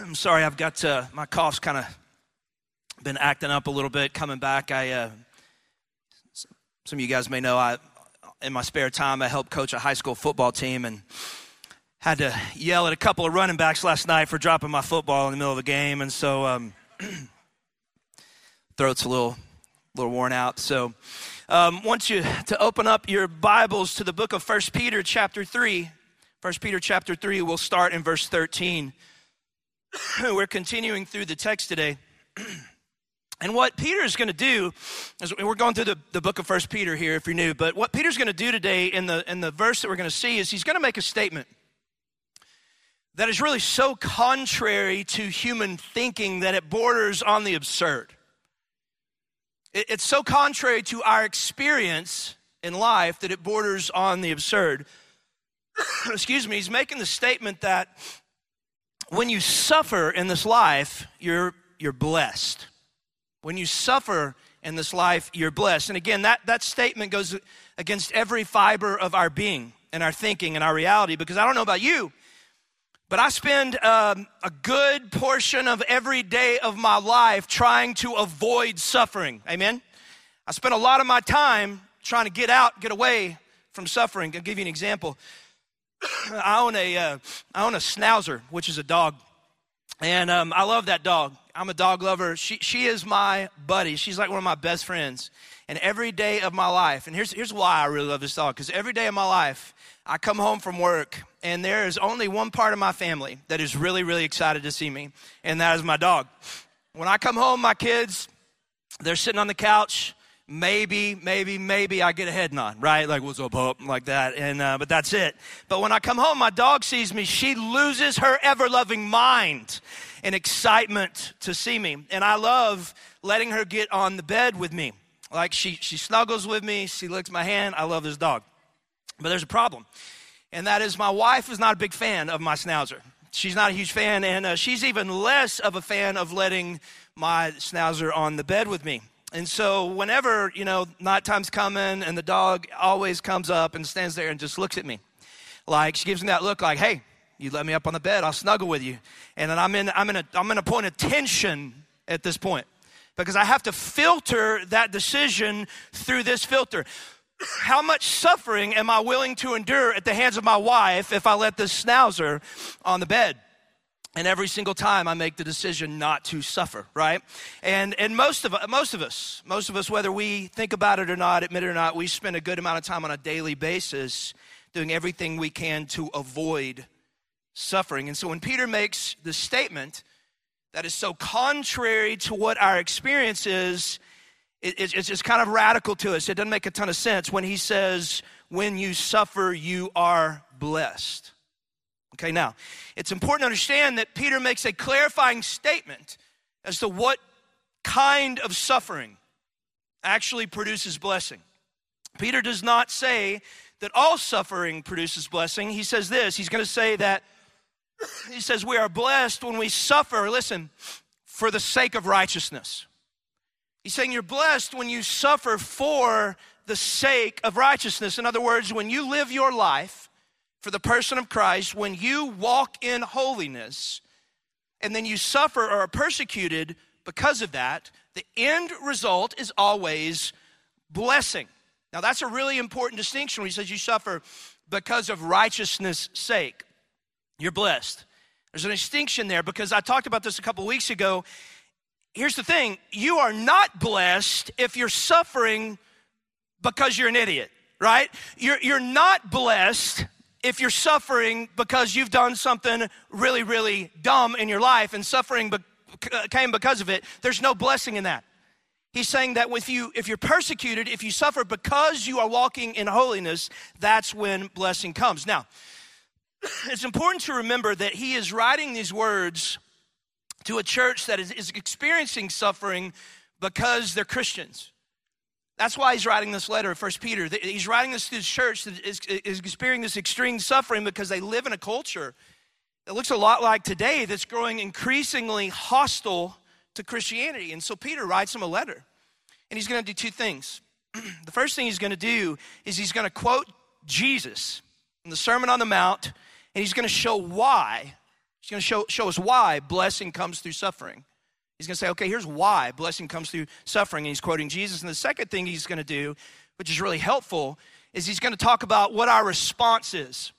I'm sorry, I've got uh, my cough's kind of been acting up a little bit coming back. I, uh, some of you guys may know, I, in my spare time, I help coach a high school football team and had to yell at a couple of running backs last night for dropping my football in the middle of a game, and so um, throat's a little, little worn out. So, um, want you to open up your Bibles to the book of First Peter, chapter three. First Peter, chapter three. We'll start in verse thirteen. We're continuing through the text today. And what Peter is going to do, is we're going through the, the book of First Peter here if you're new, but what Peter's going to do today in the, in the verse that we're going to see is he's going to make a statement that is really so contrary to human thinking that it borders on the absurd. It, it's so contrary to our experience in life that it borders on the absurd. Excuse me, he's making the statement that when you suffer in this life, you're, you're blessed. When you suffer in this life, you're blessed. And again, that, that statement goes against every fiber of our being and our thinking and our reality because I don't know about you, but I spend um, a good portion of every day of my life trying to avoid suffering. Amen? I spend a lot of my time trying to get out, get away from suffering. I'll give you an example. I own a, uh, I own a schnauzer, which is a dog. And um, I love that dog. I'm a dog lover. She, she is my buddy. She's like one of my best friends. And every day of my life, and here's, here's why I really love this dog, because every day of my life, I come home from work, and there is only one part of my family that is really, really excited to see me, and that is my dog. When I come home, my kids, they're sitting on the couch. Maybe, maybe, maybe I get a head nod, right? Like, what's up, pup? Like that. And, uh, but that's it. But when I come home, my dog sees me. She loses her ever loving mind and excitement to see me. And I love letting her get on the bed with me. Like she, she snuggles with me, she licks my hand. I love this dog. But there's a problem, and that is my wife is not a big fan of my schnauzer. She's not a huge fan, and uh, she's even less of a fan of letting my schnauzer on the bed with me. And so, whenever, you know, night time's coming and the dog always comes up and stands there and just looks at me, like she gives me that look like, hey, you let me up on the bed, I'll snuggle with you. And then I'm in, I'm in, a, I'm in a point of tension at this point because I have to filter that decision through this filter. How much suffering am I willing to endure at the hands of my wife if I let this schnauzer on the bed? And every single time I make the decision not to suffer, right? And, and most, of, most of us, most of us, whether we think about it or not, admit it or not, we spend a good amount of time on a daily basis doing everything we can to avoid suffering. And so when Peter makes the statement that is so contrary to what our experience is, it's, it's kind of radical to us. It doesn't make a ton of sense when he says, When you suffer, you are blessed. Okay, now, it's important to understand that Peter makes a clarifying statement as to what kind of suffering actually produces blessing. Peter does not say that all suffering produces blessing. He says this he's going to say that he says, We are blessed when we suffer, listen, for the sake of righteousness. He's saying you're blessed when you suffer for the sake of righteousness. In other words, when you live your life for the person of Christ, when you walk in holiness, and then you suffer or are persecuted because of that, the end result is always blessing. Now, that's a really important distinction when he says you suffer because of righteousness' sake. You're blessed. There's a distinction there because I talked about this a couple weeks ago. Here's the thing you are not blessed if you're suffering because you're an idiot, right? You're, you're not blessed if you're suffering because you've done something really, really dumb in your life and suffering be- uh, came because of it. There's no blessing in that. He's saying that if you if you're persecuted, if you suffer because you are walking in holiness, that's when blessing comes. Now, it's important to remember that he is writing these words to a church that is, is experiencing suffering because they're Christians. That's why he's writing this letter, First Peter. He's writing this to this church that is, is experiencing this extreme suffering because they live in a culture that looks a lot like today that's growing increasingly hostile to Christianity. And so Peter writes them a letter. And he's going to do two things. the first thing he's going to do is he's going to quote Jesus in the Sermon on the Mount and he's going to show why He's going to show, show us why blessing comes through suffering. He's going to say, okay, here's why blessing comes through suffering. And he's quoting Jesus. And the second thing he's going to do, which is really helpful, is he's going to talk about what our response is.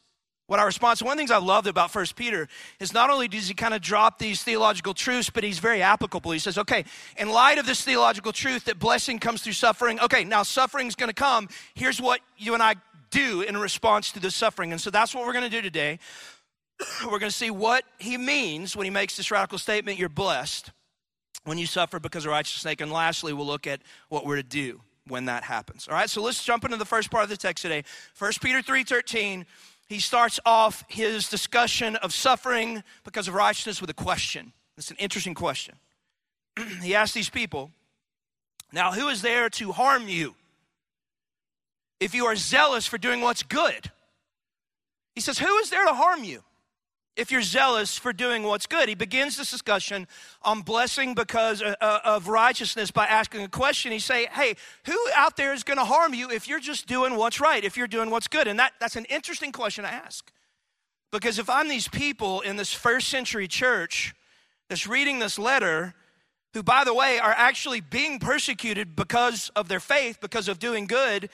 What our response, one of the things I loved about First Peter is not only does he kind of drop these theological truths, but he's very applicable. He says, okay, in light of this theological truth that blessing comes through suffering, okay, now suffering is going to come. Here's what you and I do in response to the suffering. And so that's what we're going to do today. We're going to see what he means when he makes this radical statement, you're blessed when you suffer because of righteousness. And lastly, we'll look at what we're to do when that happens. All right, so let's jump into the first part of the text today. 1 Peter 3:13. He starts off his discussion of suffering because of righteousness with a question. It's an interesting question. he asks these people, Now, who is there to harm you if you are zealous for doing what's good? He says, Who is there to harm you? If you're zealous for doing what's good. He begins this discussion on blessing because uh, uh, of righteousness by asking a question. He say, "Hey, who out there is going to harm you if you're just doing what's right, if you're doing what's good?" And that, that's an interesting question to ask. Because if I'm these people in this first century church that's reading this letter, who, by the way, are actually being persecuted because of their faith, because of doing good,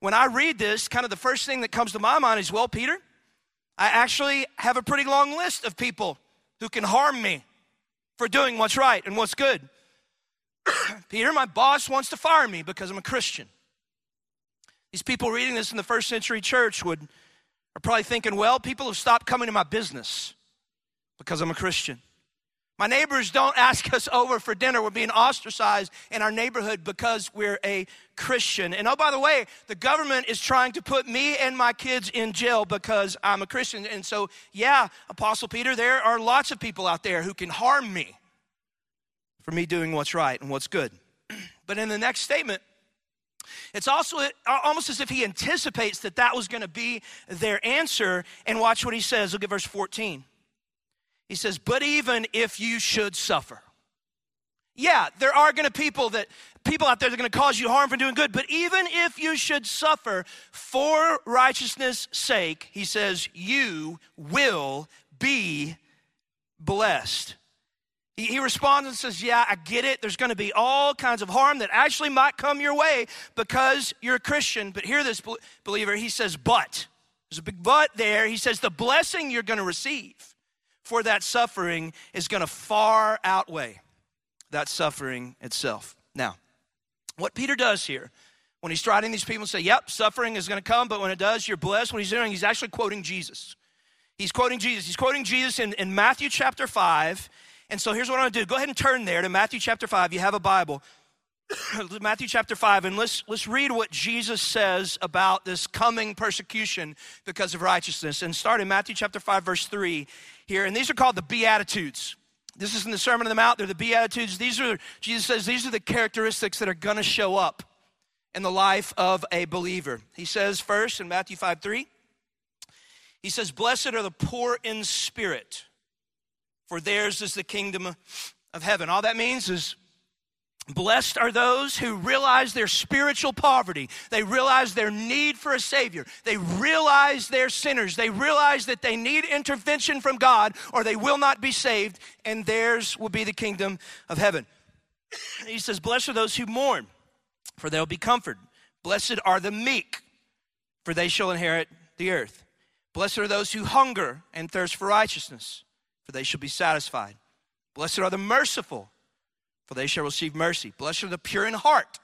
when I read this, kind of the first thing that comes to my mind is, well, Peter, I actually have a pretty long list of people who can harm me for doing what's right and what's good. Peter, my boss wants to fire me because I'm a Christian. These people reading this in the first century church would are probably thinking, well, people have stopped coming to my business because I'm a Christian. My neighbors don't ask us over for dinner. We're being ostracized in our neighborhood because we're a Christian. And oh, by the way, the government is trying to put me and my kids in jail because I'm a Christian. And so, yeah, Apostle Peter, there are lots of people out there who can harm me for me doing what's right and what's good. But in the next statement, it's also almost as if he anticipates that that was going to be their answer. And watch what he says. Look at verse 14. He says, But even if you should suffer. Yeah, there are going to people that people out there that are going to cause you harm for doing good, but even if you should suffer for righteousness' sake, he says, you will be blessed. He, he responds and says, Yeah, I get it. There's going to be all kinds of harm that actually might come your way because you're a Christian. But hear this, believer. He says, But. There's a big but there. He says, The blessing you're going to receive for that suffering is going to far outweigh that suffering itself. Now, what Peter does here, when he's writing these people and say, Yep, suffering is going to come, but when it does, you're blessed. What he's doing, he's actually quoting Jesus. He's quoting Jesus. He's quoting Jesus in, in Matthew chapter 5. And so here's what I'm going to do. Go ahead and turn there to Matthew chapter 5. You have a Bible. Matthew chapter 5, and let's, let's read what Jesus says about this coming persecution because of righteousness. And start in Matthew chapter 5, verse 3 here. And these are called the Beatitudes. This is in the Sermon on the Mount. They're the Beatitudes. These are, Jesus says, these are the characteristics that are going to show up in the life of a believer. He says first in Matthew 5, 3, he says, Blessed are the poor in spirit, for theirs is the kingdom of heaven. All that means is Blessed are those who realize their spiritual poverty. They realize their need for a Savior. They realize they're sinners. They realize that they need intervention from God or they will not be saved, and theirs will be the kingdom of heaven. He says, Blessed are those who mourn, for they'll be comforted. Blessed are the meek, for they shall inherit the earth. Blessed are those who hunger and thirst for righteousness, for they shall be satisfied. Blessed are the merciful for they shall receive mercy. Blessed are the pure in heart.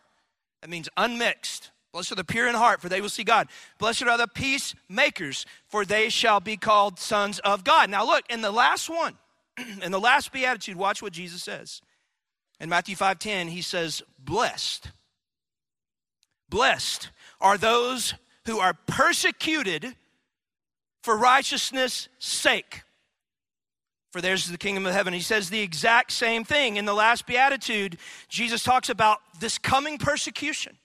That means unmixed. Blessed are the pure in heart, for they will see God. Blessed are the peacemakers, for they shall be called sons of God. Now, look, in the last one, in the last beatitude, watch what Jesus says. In Matthew 5:10, he says, Blessed. Blessed are those who are persecuted for righteousness' sake for theirs is the kingdom of heaven. He says the exact same thing. In the last beatitude, Jesus talks about this coming persecution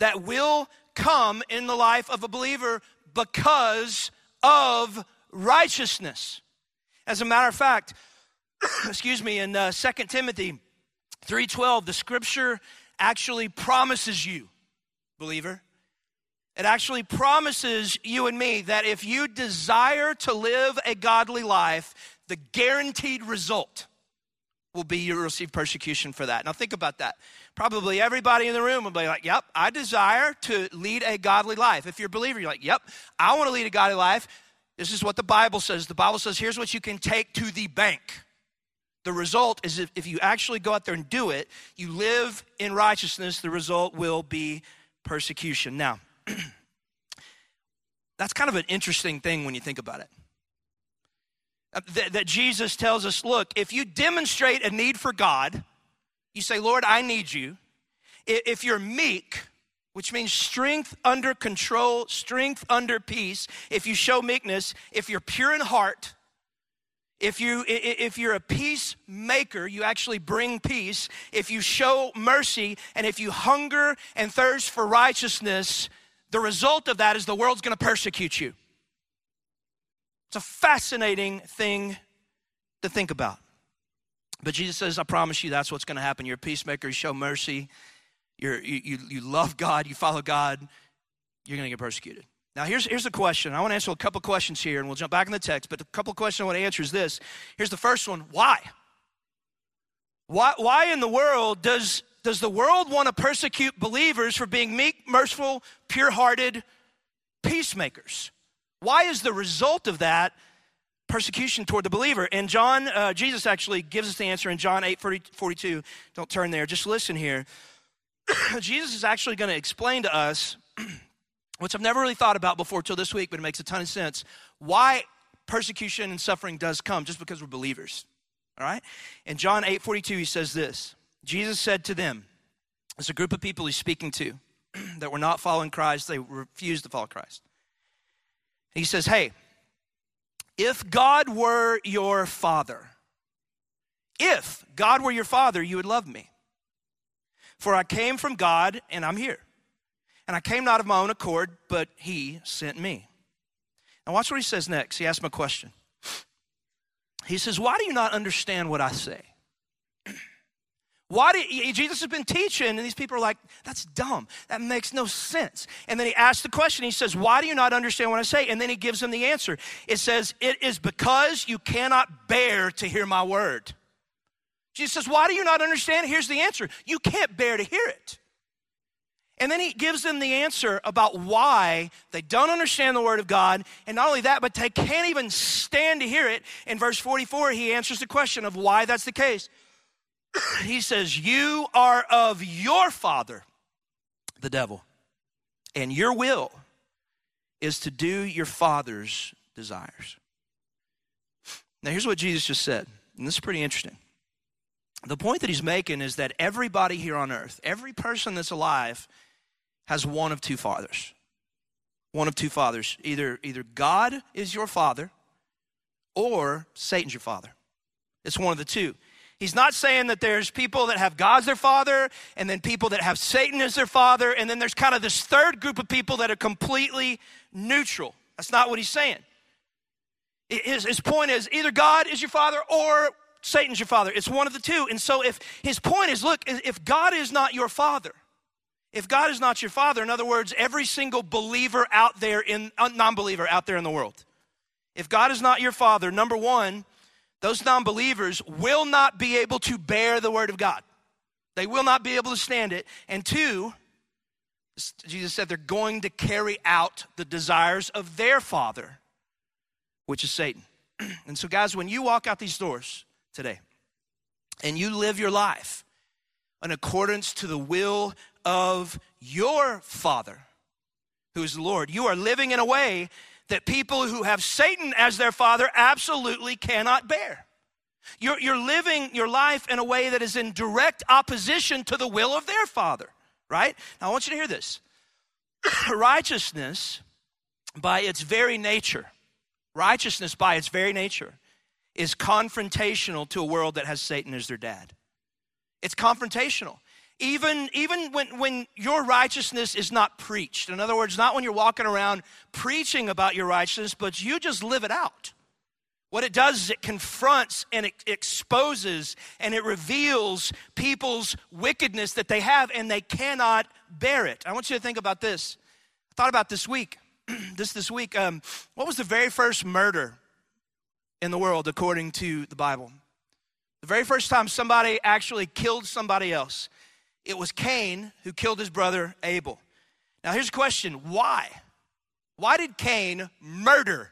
that will come in the life of a believer because of righteousness. As a matter of fact, excuse me, in uh, 2 Timothy 3:12, the scripture actually promises you, believer, it actually promises you and me that if you desire to live a godly life, the guaranteed result will be you'll receive persecution for that. Now, think about that. Probably everybody in the room will be like, Yep, I desire to lead a godly life. If you're a believer, you're like, Yep, I want to lead a godly life. This is what the Bible says. The Bible says, Here's what you can take to the bank. The result is if, if you actually go out there and do it, you live in righteousness, the result will be persecution. Now, that's kind of an interesting thing when you think about it. Uh, that, that Jesus tells us look, if you demonstrate a need for God, you say, Lord, I need you. If you're meek, which means strength under control, strength under peace, if you show meekness, if you're pure in heart, if you if you're a peacemaker you actually bring peace if you show mercy and if you hunger and thirst for righteousness the result of that is the world's going to persecute you it's a fascinating thing to think about. But Jesus says, I promise you that's what's going to happen. You're a peacemaker, you show mercy, you're, you, you, you love God, you follow God, you're going to get persecuted. Now, here's, here's the question. I want to answer a couple questions here, and we'll jump back in the text. But a couple questions I want to answer is this. Here's the first one Why? Why, why in the world does, does the world want to persecute believers for being meek, merciful, pure hearted peacemakers? Why is the result of that persecution toward the believer? And John, uh, Jesus actually gives us the answer in John 8 40, 42. Don't turn there, just listen here. Jesus is actually going to explain to us, which I've never really thought about before till this week, but it makes a ton of sense, why persecution and suffering does come just because we're believers. All right? In John 8 42, he says this Jesus said to them, it's a group of people he's speaking to that were not following Christ, they refused to follow Christ. He says, Hey, if God were your father, if God were your father, you would love me. For I came from God and I'm here. And I came not of my own accord, but he sent me. Now, watch what he says next. He asks me a question. He says, Why do you not understand what I say? Why did Jesus has been teaching, and these people are like, that's dumb. That makes no sense. And then he asks the question, he says, Why do you not understand what I say? And then he gives them the answer. It says, It is because you cannot bear to hear my word. Jesus says, Why do you not understand? Here's the answer. You can't bear to hear it. And then he gives them the answer about why they don't understand the word of God. And not only that, but they can't even stand to hear it. In verse 44, he answers the question of why that's the case. he says, You are of your father, the devil, and your will is to do your father's desires. Now, here's what Jesus just said, and this is pretty interesting. The point that he's making is that everybody here on earth, every person that's alive, has one of two fathers. One of two fathers. Either, either God is your father or Satan's your father. It's one of the two. He's not saying that there's people that have God as their father and then people that have Satan as their father, and then there's kind of this third group of people that are completely neutral. That's not what he's saying. His, his point is either God is your father or Satan's your father. It's one of the two. And so if his point is look, if God is not your father, if God is not your father, in other words, every single believer out there in uh, non-believer out there in the world, if God is not your father, number one, those non believers will not be able to bear the word of God. They will not be able to stand it. And two, Jesus said they're going to carry out the desires of their father, which is Satan. And so, guys, when you walk out these doors today and you live your life in accordance to the will of your father, who is the Lord, you are living in a way that people who have Satan as their father absolutely cannot bear. You're, you're living your life in a way that is in direct opposition to the will of their father, right? Now, I want you to hear this. righteousness, by its very nature, righteousness by its very nature, is confrontational to a world that has Satan as their dad. It's confrontational even, even when, when your righteousness is not preached. In other words, not when you're walking around preaching about your righteousness, but you just live it out. What it does is it confronts and it exposes and it reveals people's wickedness that they have and they cannot bear it. I want you to think about this. I thought about this week. this this week. Um, what was the very first murder in the world according to the Bible. The very first time somebody actually killed somebody else, it was Cain who killed his brother Abel. Now, here's a question why? Why did Cain murder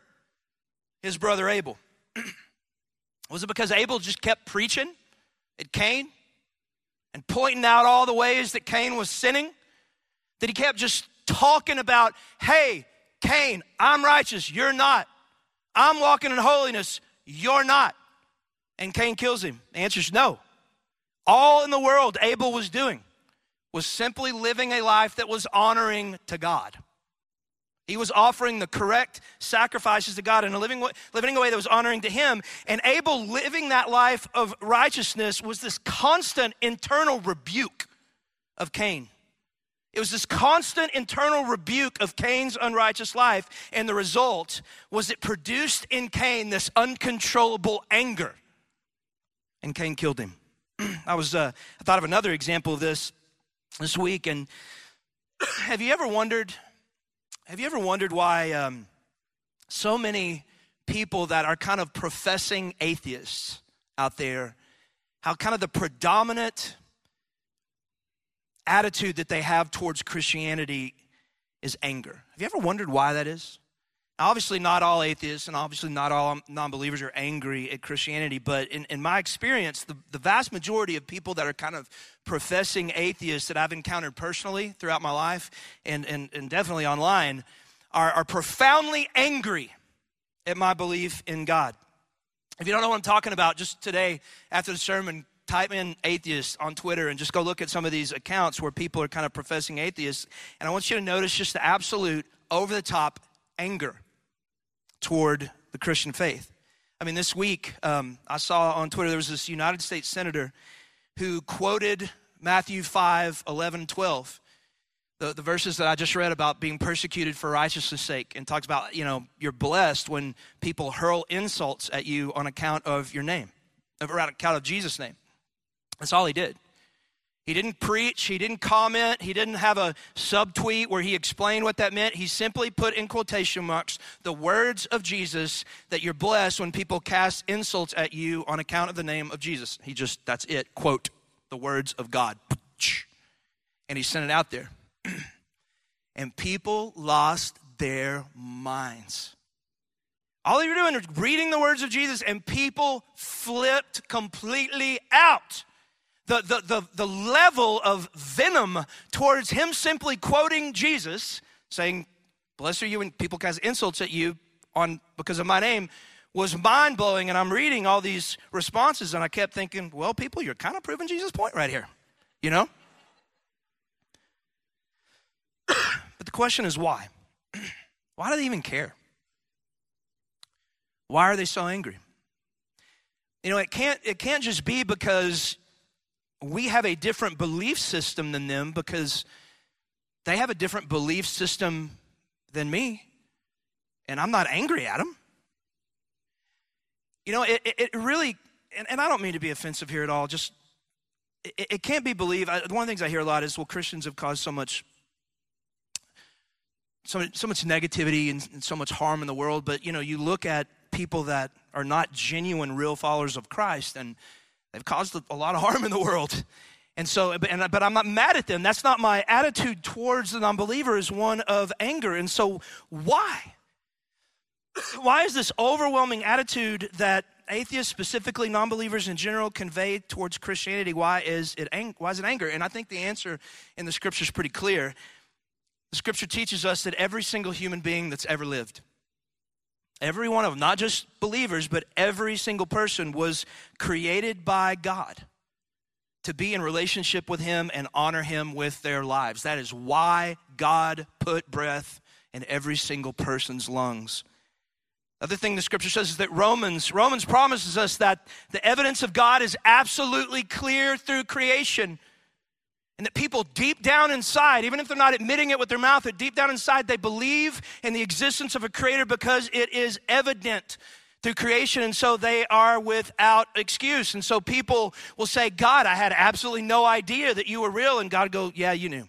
his brother Abel? was it because Abel just kept preaching at Cain and pointing out all the ways that Cain was sinning? That he kept just talking about, hey, Cain, I'm righteous, you're not. I'm walking in holiness, you're not. And Cain kills him. The answer is no. All in the world Abel was doing was simply living a life that was honoring to God. He was offering the correct sacrifices to God and living, living a way that was honoring to Him. And Abel living that life of righteousness was this constant internal rebuke of Cain. It was this constant internal rebuke of Cain's unrighteous life. And the result was it produced in Cain this uncontrollable anger. And Cain killed him. I was, uh, I thought of another example of this this week. And have you ever wondered, have you ever wondered why um, so many people that are kind of professing atheists out there, how kind of the predominant attitude that they have towards Christianity is anger? Have you ever wondered why that is? Obviously, not all atheists and obviously not all non believers are angry at Christianity, but in, in my experience, the, the vast majority of people that are kind of professing atheists that I've encountered personally throughout my life and, and, and definitely online are, are profoundly angry at my belief in God. If you don't know what I'm talking about, just today after the sermon, type in atheist on Twitter and just go look at some of these accounts where people are kind of professing atheists. And I want you to notice just the absolute over the top anger toward the Christian faith. I mean, this week um, I saw on Twitter there was this United States senator who quoted Matthew 5 11, 12. The, the verses that I just read about being persecuted for righteousness' sake, and talks about, you know, you're blessed when people hurl insults at you on account of your name, on account of Jesus' name. That's all he did. He didn't preach, he didn't comment, he didn't have a subtweet where he explained what that meant. He simply put in quotation marks the words of Jesus that you're blessed when people cast insults at you on account of the name of Jesus. He just, that's it, quote, the words of God. And he sent it out there. and people lost their minds. All you were doing was reading the words of Jesus, and people flipped completely out the, the, the, the level of venom towards him simply quoting Jesus, saying, Blessed are you when people cast insults at you on because of my name, was mind blowing. And I'm reading all these responses, and I kept thinking, well, people, you're kind of proving Jesus' point right here, you know? but the question is why? why do they even care? Why are they so angry? You know, it can't, it can't just be because we have a different belief system than them because they have a different belief system than me, and I'm not angry at them. You know, it, it really, and, and I don't mean to be offensive here at all, just it, it can't be believed. I, one of the things I hear a lot is, well, Christians have caused so much. So, so much negativity and, and so much harm in the world, but you know, you look at people that are not genuine, real followers of Christ, and They've caused a lot of harm in the world. And so, but, I'm not mad at them. That's not my attitude towards the non-believer is one of anger. And so why? Why is this overwhelming attitude that atheists, specifically non-believers in general, convey towards Christianity? Why is it ang- why is it anger? And I think the answer in the scripture is pretty clear. The scripture teaches us that every single human being that's ever lived Every one of them, not just believers, but every single person was created by God to be in relationship with Him and honor Him with their lives. That is why God put breath in every single person's lungs. Other thing the scripture says is that Romans Romans promises us that the evidence of God is absolutely clear through creation. And that people deep down inside, even if they're not admitting it with their mouth, but deep down inside, they believe in the existence of a creator because it is evident through creation. And so they are without excuse. And so people will say, God, I had absolutely no idea that you were real. And God go, Yeah, you knew.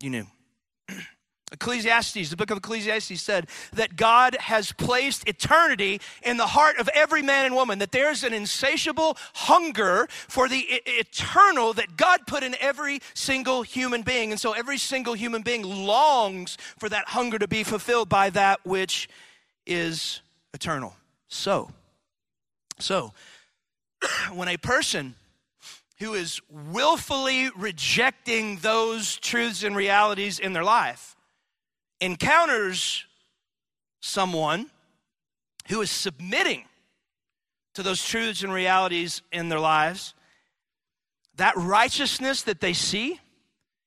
You knew. Ecclesiastes, the book of Ecclesiastes said that God has placed eternity in the heart of every man and woman, that there's an insatiable hunger for the eternal that God put in every single human being. And so every single human being longs for that hunger to be fulfilled by that which is eternal. So, so, when a person who is willfully rejecting those truths and realities in their life encounters someone who is submitting to those truths and realities in their lives, that righteousness that they see,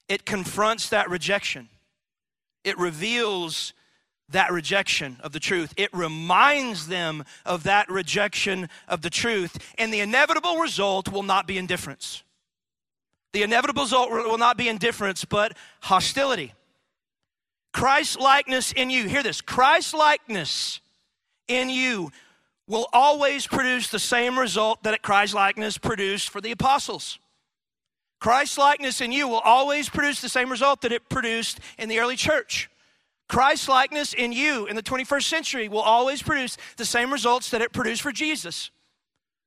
it confronts that rejection. It reveals that rejection of the truth. It reminds them of that rejection of the truth. And the inevitable result will not be indifference. The inevitable result will not be indifference, but hostility. Christ likeness in you, hear this Christ likeness in you will always produce the same result that Christ likeness produced for the apostles. Christ likeness in you will always produce the same result that it produced in the early church. Christ likeness in you in the 21st century will always produce the same results that it produced for Jesus.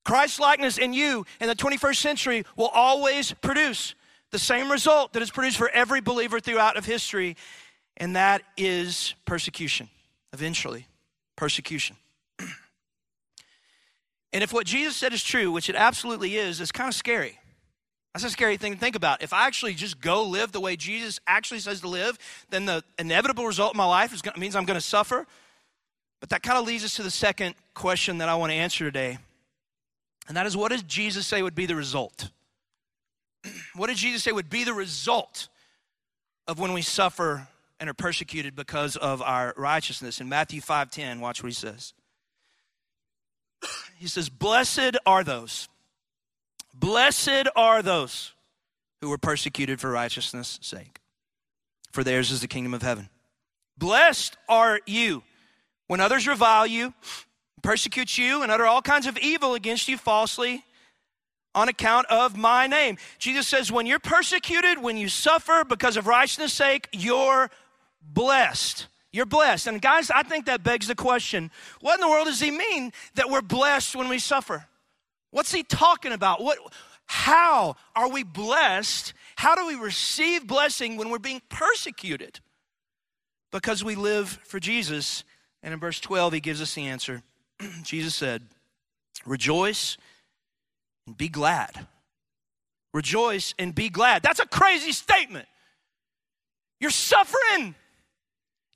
Christ likeness in you in the 21st century will always produce the same result that is produced for every believer throughout of history, and that is persecution. Eventually, persecution. and if what Jesus said is true, which it absolutely is, it's kind of scary. That's a scary thing to think about. If I actually just go live the way Jesus actually says to live, then the inevitable result of my life is means I'm going to suffer. But that kind of leads us to the second question that I want to answer today. And that is what does Jesus say would be the result? what did Jesus say would be the result of when we suffer and are persecuted because of our righteousness? In Matthew 5:10, watch what he says. He says, "Blessed are those Blessed are those who were persecuted for righteousness' sake, for theirs is the kingdom of heaven. Blessed are you when others revile you, persecute you, and utter all kinds of evil against you falsely on account of my name. Jesus says, when you're persecuted, when you suffer because of righteousness' sake, you're blessed. You're blessed. And guys, I think that begs the question what in the world does he mean that we're blessed when we suffer? What's he talking about? What, how are we blessed? How do we receive blessing when we're being persecuted? Because we live for Jesus. And in verse 12, he gives us the answer. Jesus said, Rejoice and be glad. Rejoice and be glad. That's a crazy statement. You're suffering,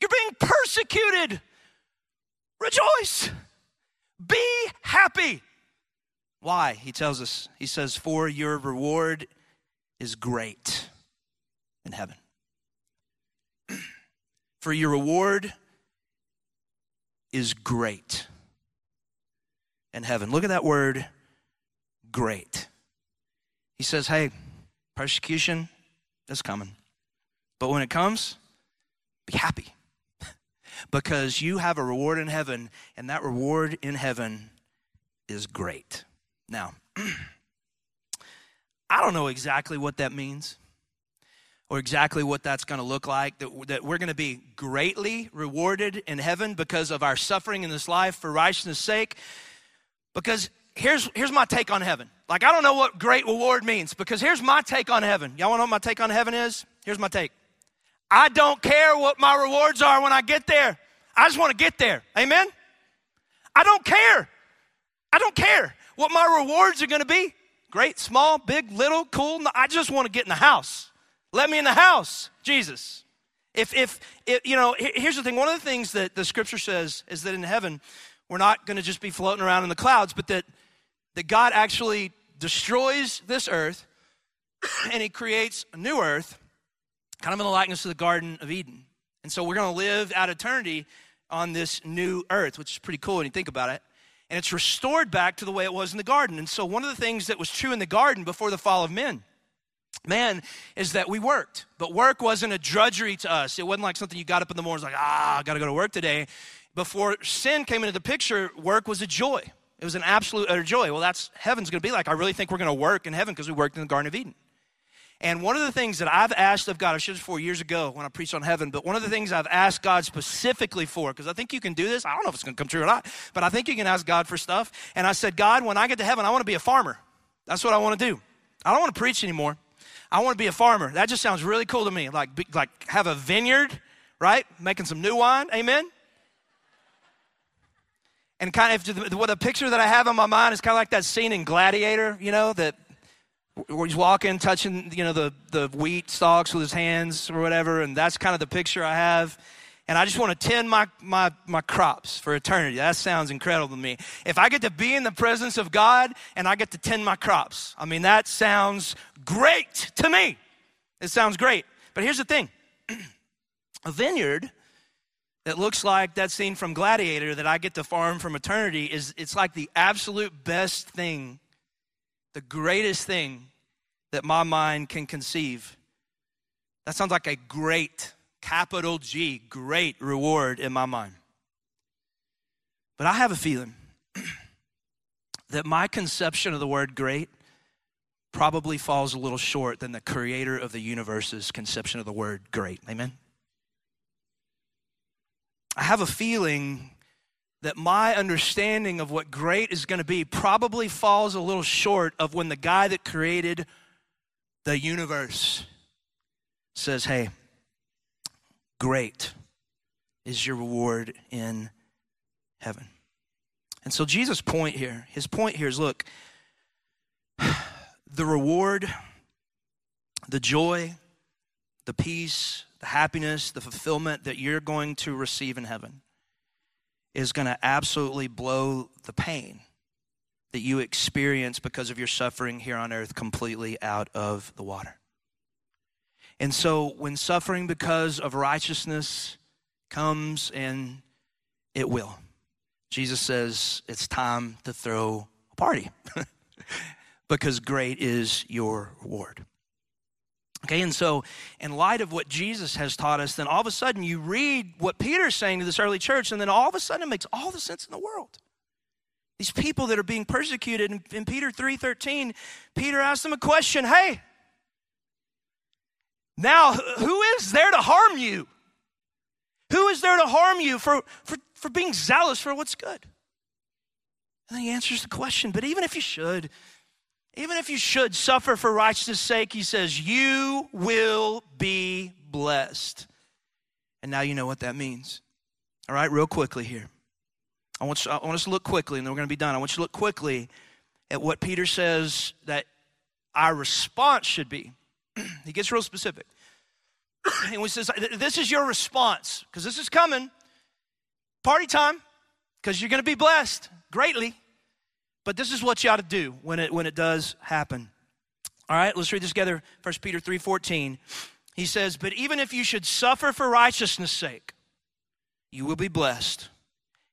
you're being persecuted. Rejoice, be happy. Why? He tells us, he says, For your reward is great in heaven. For your reward is great in heaven. Look at that word, great. He says, Hey, persecution is coming. But when it comes, be happy because you have a reward in heaven, and that reward in heaven is great. Now, I don't know exactly what that means or exactly what that's going to look like, that, that we're going to be greatly rewarded in heaven because of our suffering in this life for righteousness' sake. Because here's, here's my take on heaven. Like, I don't know what great reward means because here's my take on heaven. Y'all want to know what my take on heaven is? Here's my take I don't care what my rewards are when I get there. I just want to get there. Amen? I don't care. I don't care what my rewards are going to be. Great, small, big, little, cool. I just want to get in the house. Let me in the house, Jesus. If, if, if, you know, here's the thing. One of the things that the scripture says is that in heaven, we're not going to just be floating around in the clouds, but that, that God actually destroys this earth and he creates a new earth, kind of in the likeness of the Garden of Eden. And so we're going to live out eternity on this new earth, which is pretty cool when you think about it and it's restored back to the way it was in the garden. And so, one of the things that was true in the garden before the fall of men, man, is that we worked. But work wasn't a drudgery to us. It wasn't like something you got up in the morning, like, ah, I got to go to work today. Before sin came into the picture, work was a joy. It was an absolute utter joy. Well, that's heaven's going to be like. I really think we're going to work in heaven because we worked in the Garden of Eden. And one of the things that I've asked of God, I should have four years ago when I preached on heaven, but one of the things I've asked God specifically for, because I think you can do this. I don't know if it's going to come true or not, but I think you can ask God for stuff. And I said, God, when I get to heaven, I want to be a farmer. That's what I want to do. I don't want to preach anymore. I want to be a farmer. That just sounds really cool to me. Like, like have a vineyard, right? Making some new wine. Amen. And kind of what the picture that I have in my mind is kind of like that scene in Gladiator, you know, that where he's walking, touching, you know, the, the wheat stalks with his hands or whatever. And that's kind of the picture I have. And I just want to tend my, my, my crops for eternity. That sounds incredible to me. If I get to be in the presence of God and I get to tend my crops, I mean, that sounds great to me. It sounds great. But here's the thing a vineyard that looks like that scene from Gladiator that I get to farm from eternity is it's like the absolute best thing the greatest thing that my mind can conceive. That sounds like a great, capital G, great reward in my mind. But I have a feeling that my conception of the word great probably falls a little short than the creator of the universe's conception of the word great. Amen? I have a feeling that my understanding of what great is going to be probably falls a little short of when the guy that created the universe says, Hey, great is your reward in heaven. And so, Jesus' point here, his point here is look, the reward, the joy, the peace, the happiness, the fulfillment that you're going to receive in heaven is going to absolutely blow the pain that you experience because of your suffering here on earth completely out of the water. And so when suffering because of righteousness comes, and it will, Jesus says it's time to throw a party because great is your reward. Okay, and so in light of what Jesus has taught us, then all of a sudden you read what Peter's saying to this early church, and then all of a sudden it makes all the sense in the world. These people that are being persecuted in, in Peter 3:13, Peter asked them a question, hey, now who is there to harm you? Who is there to harm you for, for, for being zealous for what's good? And then he answers the question, but even if you should, even if you should suffer for righteousness' sake, he says, you will be blessed. And now you know what that means. All right, real quickly here. I want, you, I want us to look quickly, and then we're going to be done. I want you to look quickly at what Peter says that our response should be. he gets real specific. and he says, This is your response, because this is coming. Party time, because you're going to be blessed greatly. But this is what you ought to do when it, when it does happen. All right, let's read this together. 1 Peter 3.14. He says, But even if you should suffer for righteousness' sake, you will be blessed.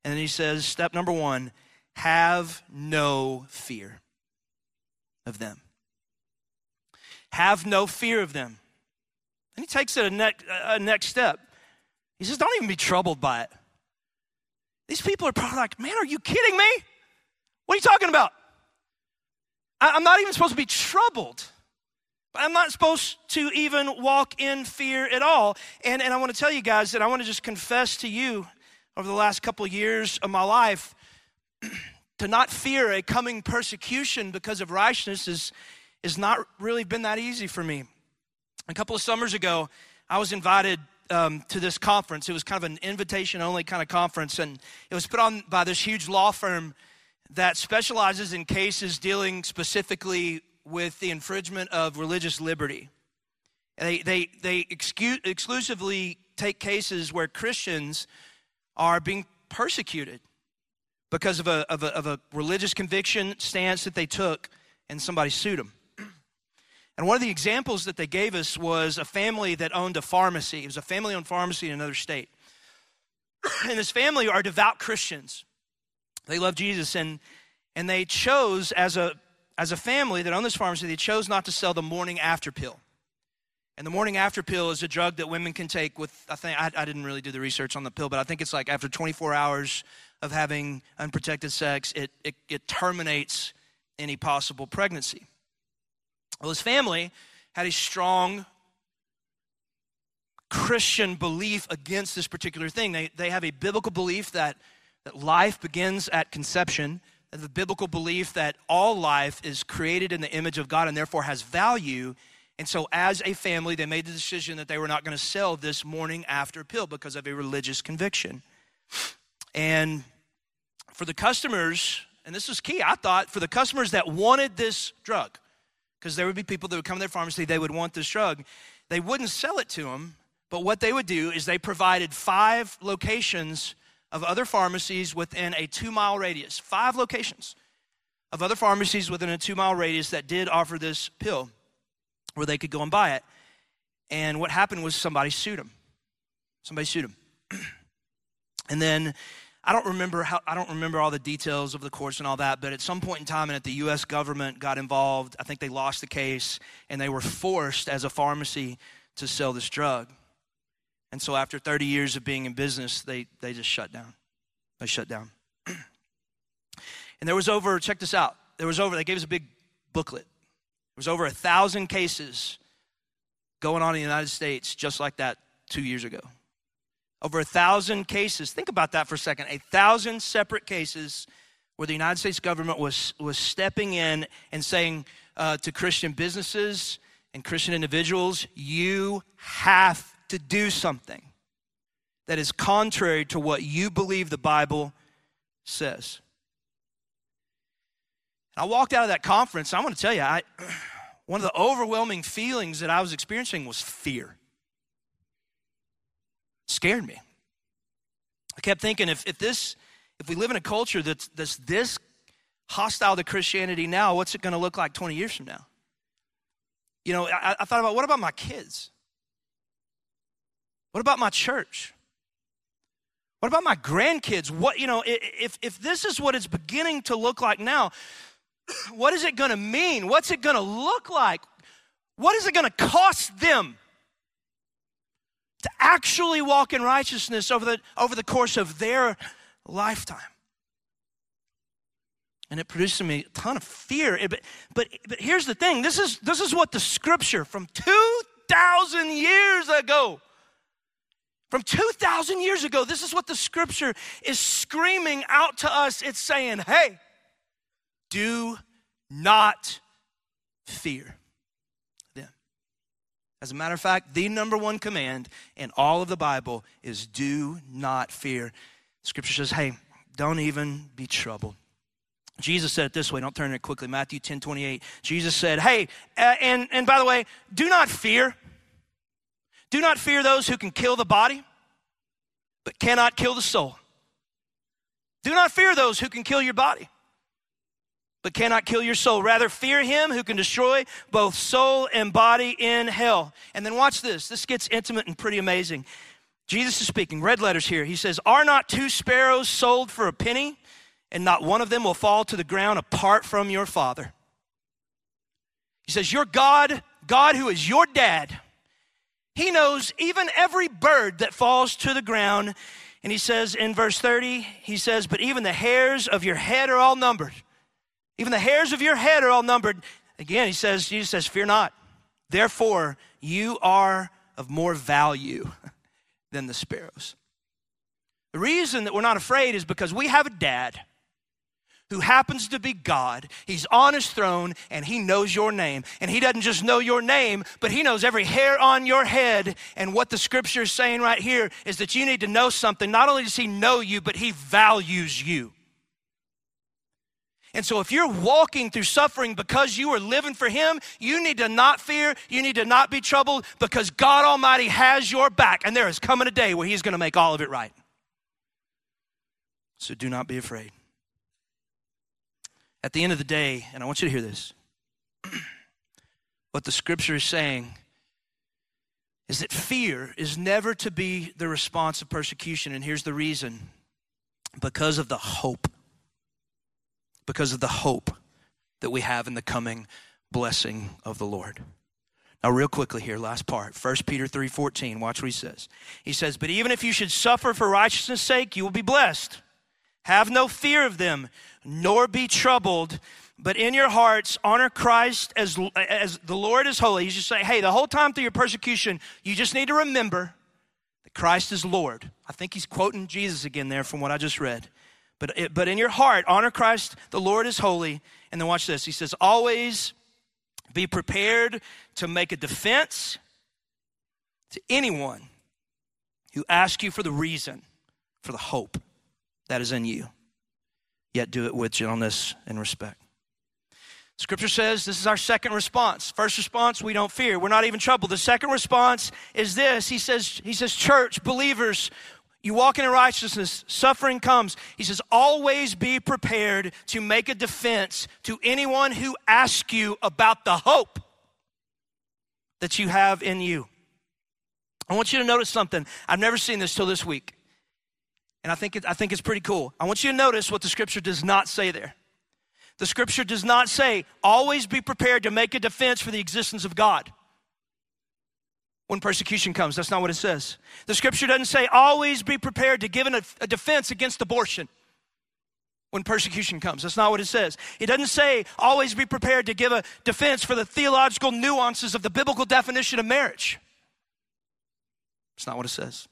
And then he says, step number one, have no fear of them. Have no fear of them. And he takes it a, ne- a next step. He says, don't even be troubled by it. These people are probably like, man, are you kidding me? What are you talking about? I'm not even supposed to be troubled. I'm not supposed to even walk in fear at all. And, and I want to tell you guys that I want to just confess to you over the last couple of years of my life to not fear a coming persecution because of righteousness is, is not really been that easy for me. A couple of summers ago, I was invited um, to this conference. It was kind of an invitation only kind of conference, and it was put on by this huge law firm that specializes in cases dealing specifically with the infringement of religious liberty. They, they, they excuse, exclusively take cases where Christians are being persecuted because of a, of, a, of a religious conviction stance that they took and somebody sued them. And one of the examples that they gave us was a family that owned a pharmacy. It was a family owned pharmacy in another state. and this family are devout Christians. They love Jesus, and, and they chose as a, as a family that owned this pharmacy, they chose not to sell the morning after pill. And the morning after pill is a drug that women can take with, I think, I, I, didn't really do the research on the pill, but I think it's like after 24 hours of having unprotected sex, it, it, it terminates any possible pregnancy. Well, his family had a strong Christian belief against this particular thing. They, they have a biblical belief that, that life begins at conception, the biblical belief that all life is created in the image of God and therefore has value. And so, as a family, they made the decision that they were not going to sell this morning after pill because of a religious conviction. And for the customers, and this is key, I thought, for the customers that wanted this drug, because there would be people that would come to their pharmacy, they would want this drug, they wouldn't sell it to them but what they would do is they provided five locations of other pharmacies within a two mile radius. Five locations of other pharmacies within a two mile radius that did offer this pill where they could go and buy it. And what happened was somebody sued them. Somebody sued them. and then I don't remember how I don't remember all the details of the course and all that, but at some point in time and at the US government got involved, I think they lost the case and they were forced as a pharmacy to sell this drug. And so after 30 years of being in business, they, they just shut down. They shut down. and there was over, check this out, there was over, they gave us a big booklet. There was over a thousand cases going on in the United States just like that two years ago. Over a thousand cases. Think about that for a second. A thousand separate cases where the United States government was, was stepping in and saying uh, to Christian businesses and Christian individuals, you have to do something that is contrary to what you believe the Bible says. I walked out of that conference. I want to tell you, I, one of the overwhelming feelings that I was experiencing was fear. It scared me. I kept thinking if, if this, if we live in a culture that's, that's this hostile to Christianity now, what's it going to look like 20 years from now? You know, I, I thought about what about my kids? What about my church? What about my grandkids? What, you know, if, if this is what it's beginning to look like now, what is it going to mean? What's it going to look like? What is it going to cost them to actually walk in righteousness over the, over the course of their lifetime? And it produced in me a ton of fear. But, but, but here's the thing this is, this is what the scripture from 2,000 years ago from 2,000 years ago, this is what the scripture is screaming out to us. It's saying, hey, do not fear them. As a matter of fact, the number one command in all of the Bible is do not fear. Scripture says, hey, don't even be troubled. Jesus said it this way, don't turn it quickly. Matthew 10 28. Jesus said, Hey, uh, and, and by the way, do not fear. Do not fear those who can kill the body, but cannot kill the soul. Do not fear those who can kill your body, but cannot kill your soul. Rather, fear him who can destroy both soul and body in hell. And then watch this. This gets intimate and pretty amazing. Jesus is speaking, red letters here. He says, Are not two sparrows sold for a penny, and not one of them will fall to the ground apart from your Father? He says, Your God, God who is your dad, he knows even every bird that falls to the ground. And he says in verse 30, he says, But even the hairs of your head are all numbered. Even the hairs of your head are all numbered. Again, he says, Jesus says, Fear not. Therefore, you are of more value than the sparrows. The reason that we're not afraid is because we have a dad who happens to be God. He's on his throne and he knows your name. And he doesn't just know your name, but he knows every hair on your head. And what the scripture is saying right here is that you need to know something. Not only does he know you, but he values you. And so, if you're walking through suffering because you are living for Him, you need to not fear. You need to not be troubled because God Almighty has your back. And there is coming a day where He's going to make all of it right. So, do not be afraid. At the end of the day, and I want you to hear this, what the scripture is saying is that fear is never to be the response of persecution. And here's the reason because of the hope. Because of the hope that we have in the coming blessing of the Lord. Now, real quickly here, last part. 1 Peter 3:14. Watch what he says. He says, But even if you should suffer for righteousness' sake, you will be blessed. Have no fear of them, nor be troubled, but in your hearts, honor Christ as, as the Lord is holy. You just say, hey, the whole time through your persecution, you just need to remember that Christ is Lord. I think he's quoting Jesus again there from what I just read. But, it, but in your heart, honor Christ, the Lord is holy. And then watch this. He says, always be prepared to make a defense to anyone who asks you for the reason for the hope that is in you, yet do it with gentleness and respect. Scripture says this is our second response. First response, we don't fear. We're not even troubled. The second response is this. He says, he says, church, believers, you walk in righteousness, suffering comes. He says, always be prepared to make a defense to anyone who asks you about the hope that you have in you. I want you to notice something. I've never seen this till this week. And I think, it, I think it's pretty cool. I want you to notice what the scripture does not say there. The scripture does not say, always be prepared to make a defense for the existence of God when persecution comes. That's not what it says. The scripture doesn't say, always be prepared to give a, a defense against abortion when persecution comes. That's not what it says. It doesn't say, always be prepared to give a defense for the theological nuances of the biblical definition of marriage. It's not what it says.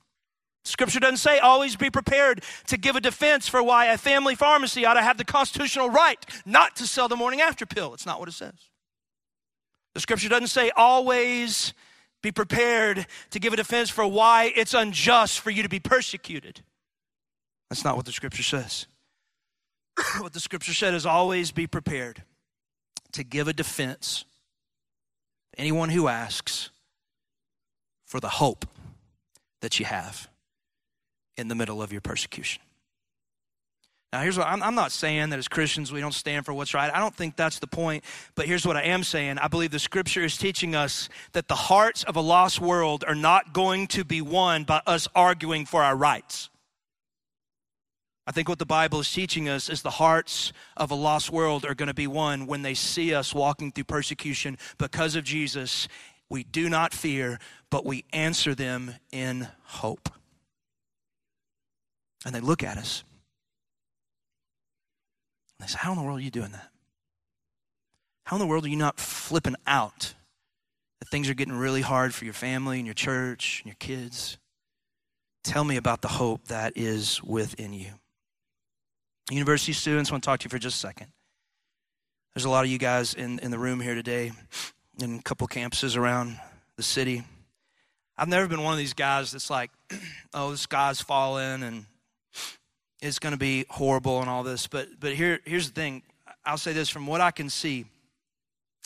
Scripture doesn't say always be prepared to give a defense for why a family pharmacy ought to have the constitutional right not to sell the morning after pill. It's not what it says. The scripture doesn't say always be prepared to give a defense for why it's unjust for you to be persecuted. That's not what the scripture says. what the scripture said is always be prepared to give a defense anyone who asks for the hope that you have in the middle of your persecution. Now, here's what I'm, I'm, not saying that as Christians we don't stand for what's right. I don't think that's the point. But here's what I am saying I believe the scripture is teaching us that the hearts of a lost world are not going to be won by us arguing for our rights. I think what the Bible is teaching us is the hearts of a lost world are going to be won when they see us walking through persecution because of Jesus. We do not fear, but we answer them in hope and they look at us. And they say, How in the world are you doing that? How in the world are you not flipping out that things are getting really hard for your family and your church and your kids? Tell me about the hope that is within you. University students, I want to talk to you for just a second. There's a lot of you guys in, in the room here today, in a couple campuses around the city. I've never been one of these guys that's like, oh, the sky's falling and it's going to be horrible and all this. But but here here's the thing. I'll say this from what I can see,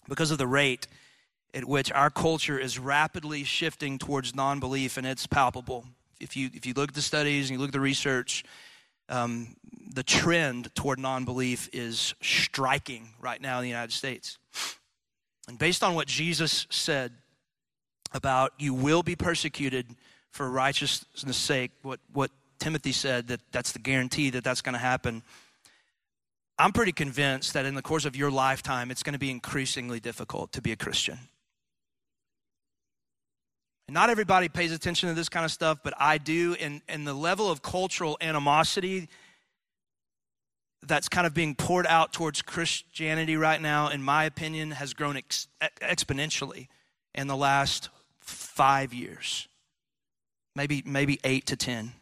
because of the rate at which our culture is rapidly shifting towards non-belief, and it's palpable. If you if you look at the studies and you look at the research, um, the trend toward non-belief is striking right now in the United States. And based on what Jesus said about you will be persecuted for righteousness' sake, what what Timothy said that that's the guarantee that that's going to happen. I'm pretty convinced that in the course of your lifetime, it's going to be increasingly difficult to be a Christian. And not everybody pays attention to this kind of stuff, but I do. And, and the level of cultural animosity that's kind of being poured out towards Christianity right now, in my opinion, has grown ex- exponentially in the last five years, maybe, maybe eight to 10.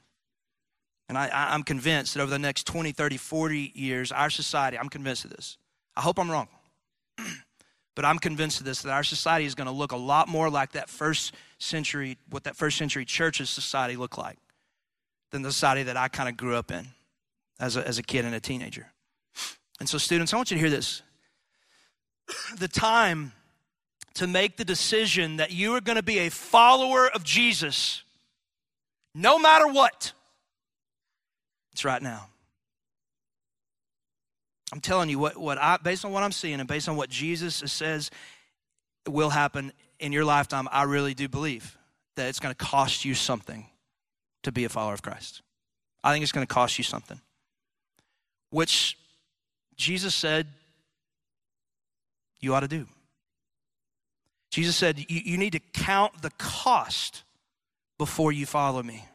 And I, am convinced that over the next 20, 30, 40 years, our society, I'm convinced of this. I hope I'm wrong. but I'm convinced of this that our society is going to look a lot more like that first century, what that first century church's society looked like than the society that I kind of grew up in as a, as a kid and a teenager. And so, students, I want you to hear this. The time to make the decision that you are going to be a follower of Jesus, no matter what it's right now. I'm telling you what, what I, based on what I'm seeing and based on what Jesus says will happen in your lifetime, I really do believe that it's going to cost you something to be a follower of Christ. I think it's going to cost you something, which Jesus said you ought to do. Jesus said, you, you need to count the cost before you follow me.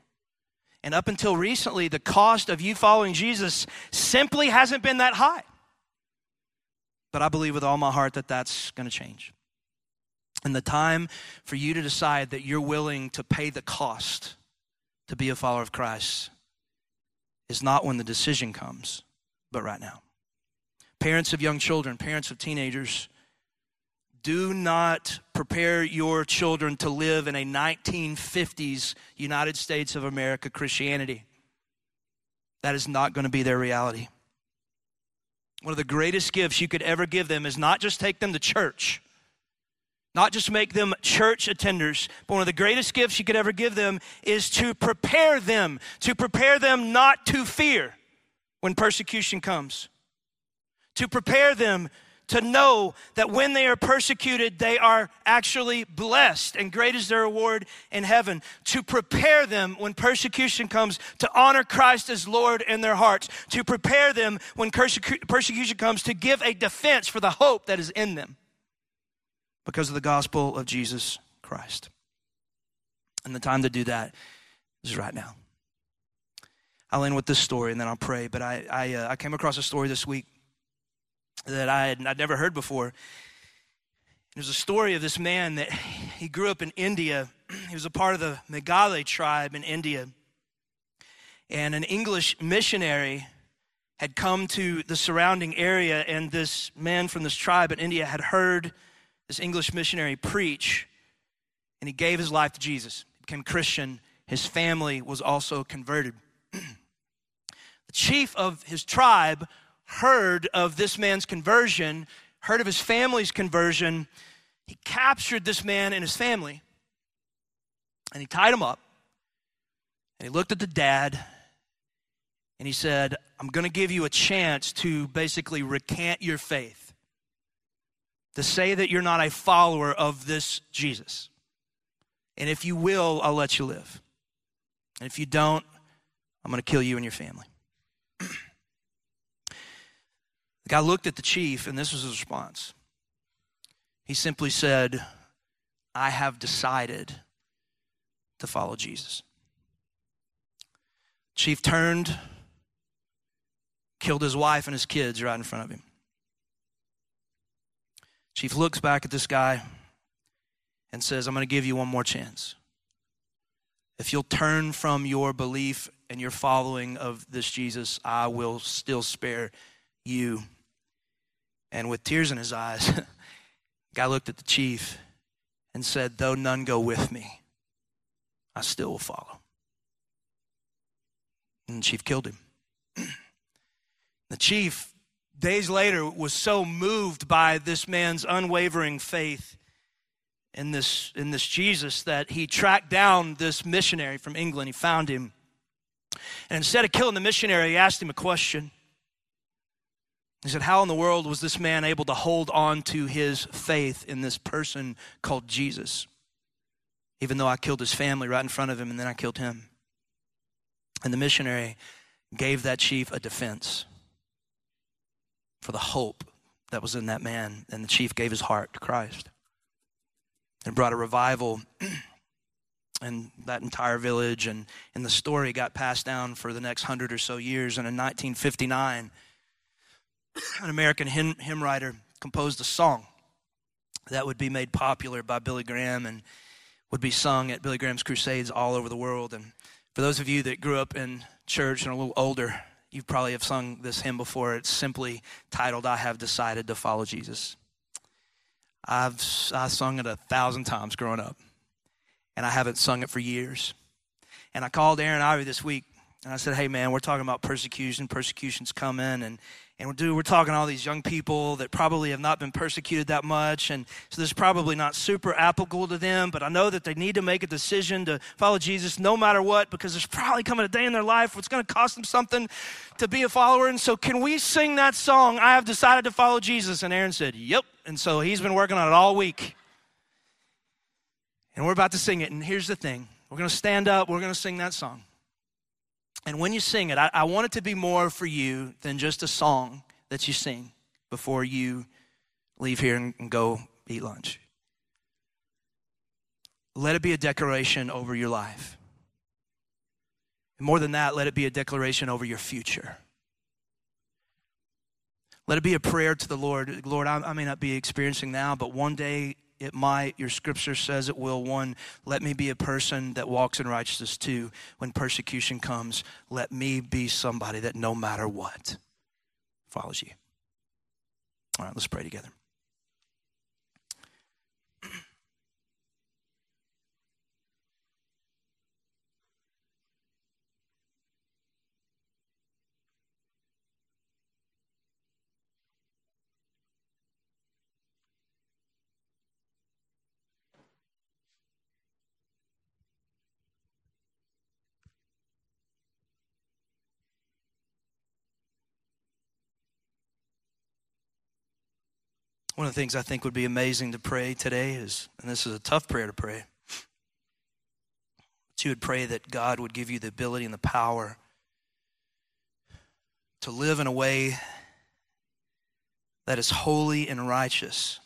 And up until recently, the cost of you following Jesus simply hasn't been that high. But I believe with all my heart that that's going to change. And the time for you to decide that you're willing to pay the cost to be a follower of Christ is not when the decision comes, but right now. Parents of young children, parents of teenagers, do not prepare your children to live in a 1950s United States of America Christianity. That is not going to be their reality. One of the greatest gifts you could ever give them is not just take them to church, not just make them church attenders, but one of the greatest gifts you could ever give them is to prepare them, to prepare them not to fear when persecution comes, to prepare them to know that when they are persecuted, they are actually blessed, and great is their reward in heaven. To prepare them when persecution comes, to honor Christ as Lord in their hearts. To prepare them when persecution comes, to give a defense for the hope that is in them because of the gospel of Jesus Christ. And the time to do that is right now. I'll end with this story and then I'll pray. But I, I, uh, I came across a story this week that I had I'd never heard before. There's a story of this man that he grew up in India. He was a part of the Meghale tribe in India. And an English missionary had come to the surrounding area, and this man from this tribe in India had heard this English missionary preach, and he gave his life to Jesus. He became Christian. His family was also converted. the chief of his tribe heard of this man's conversion, heard of his family's conversion, he captured this man and his family and he tied him up and he looked at the dad and he said, I'm going to give you a chance to basically recant your faith, to say that you're not a follower of this Jesus. And if you will, I'll let you live. And if you don't, I'm going to kill you and your family. The guy looked at the chief, and this was his response. He simply said, I have decided to follow Jesus. Chief turned, killed his wife and his kids right in front of him. Chief looks back at this guy and says, I'm going to give you one more chance. If you'll turn from your belief and your following of this Jesus, I will still spare you and with tears in his eyes, guy looked at the chief and said, Though none go with me, I still will follow. And the chief killed him. the chief, days later, was so moved by this man's unwavering faith in this, in this Jesus that he tracked down this missionary from England. He found him. And instead of killing the missionary, he asked him a question. He said, How in the world was this man able to hold on to his faith in this person called Jesus? Even though I killed his family right in front of him and then I killed him. And the missionary gave that chief a defense for the hope that was in that man. And the chief gave his heart to Christ and brought a revival in that entire village. And, and the story got passed down for the next hundred or so years. And in 1959, an American hymn, hymn writer composed a song that would be made popular by Billy Graham and would be sung at Billy Graham's crusades all over the world. And for those of you that grew up in church and are a little older, you probably have sung this hymn before. It's simply titled, I Have Decided to Follow Jesus. I've I sung it a thousand times growing up, and I haven't sung it for years. And I called Aaron Ivey this week, and I said, Hey, man, we're talking about persecution. Persecution's coming, and and we're, we're talking all these young people that probably have not been persecuted that much. And so this is probably not super applicable to them, but I know that they need to make a decision to follow Jesus no matter what, because there's probably coming a day in their life where it's going to cost them something to be a follower. And so, can we sing that song, I have decided to follow Jesus? And Aaron said, Yep. And so he's been working on it all week. And we're about to sing it. And here's the thing we're going to stand up, we're going to sing that song. And when you sing it, I, I, want it to be more for you than just a song that you sing before you leave here and, and go eat lunch. Let it be a declaration over your life. And more than that, let it be a declaration over your future. Let it be a prayer to the Lord. Lord, I, I may not be experiencing now, but one day it might. Your scripture says it will. One, let me be a person that walks in righteousness. Two, when persecution comes, let me be somebody that no matter what follows you. All right, let's pray together. One of the things I think would be amazing to pray today is, and this is a tough prayer to pray, but you would pray that God would give you the ability and the power to live in a way that is holy and righteous.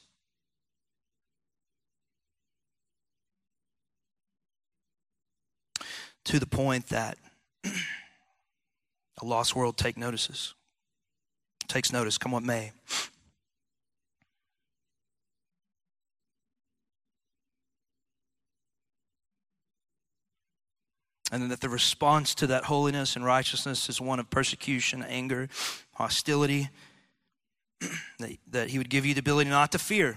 To the point that a lost world take notices, takes notice, come what may. And that the response to that holiness and righteousness is one of persecution, anger, hostility. that, that He would give you the ability not to fear,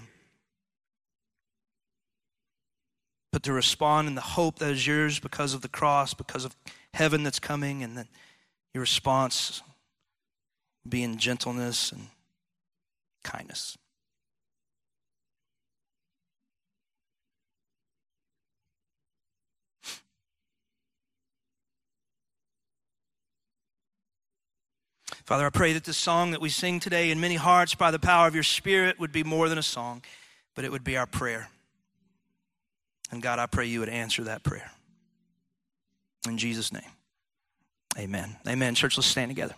but to respond in the hope that is yours because of the cross, because of heaven that's coming, and that your response be in gentleness and kindness. Father, I pray that the song that we sing today in many hearts by the power of your Spirit would be more than a song, but it would be our prayer. And God, I pray you would answer that prayer. In Jesus' name, amen. Amen. Church, let's stand together.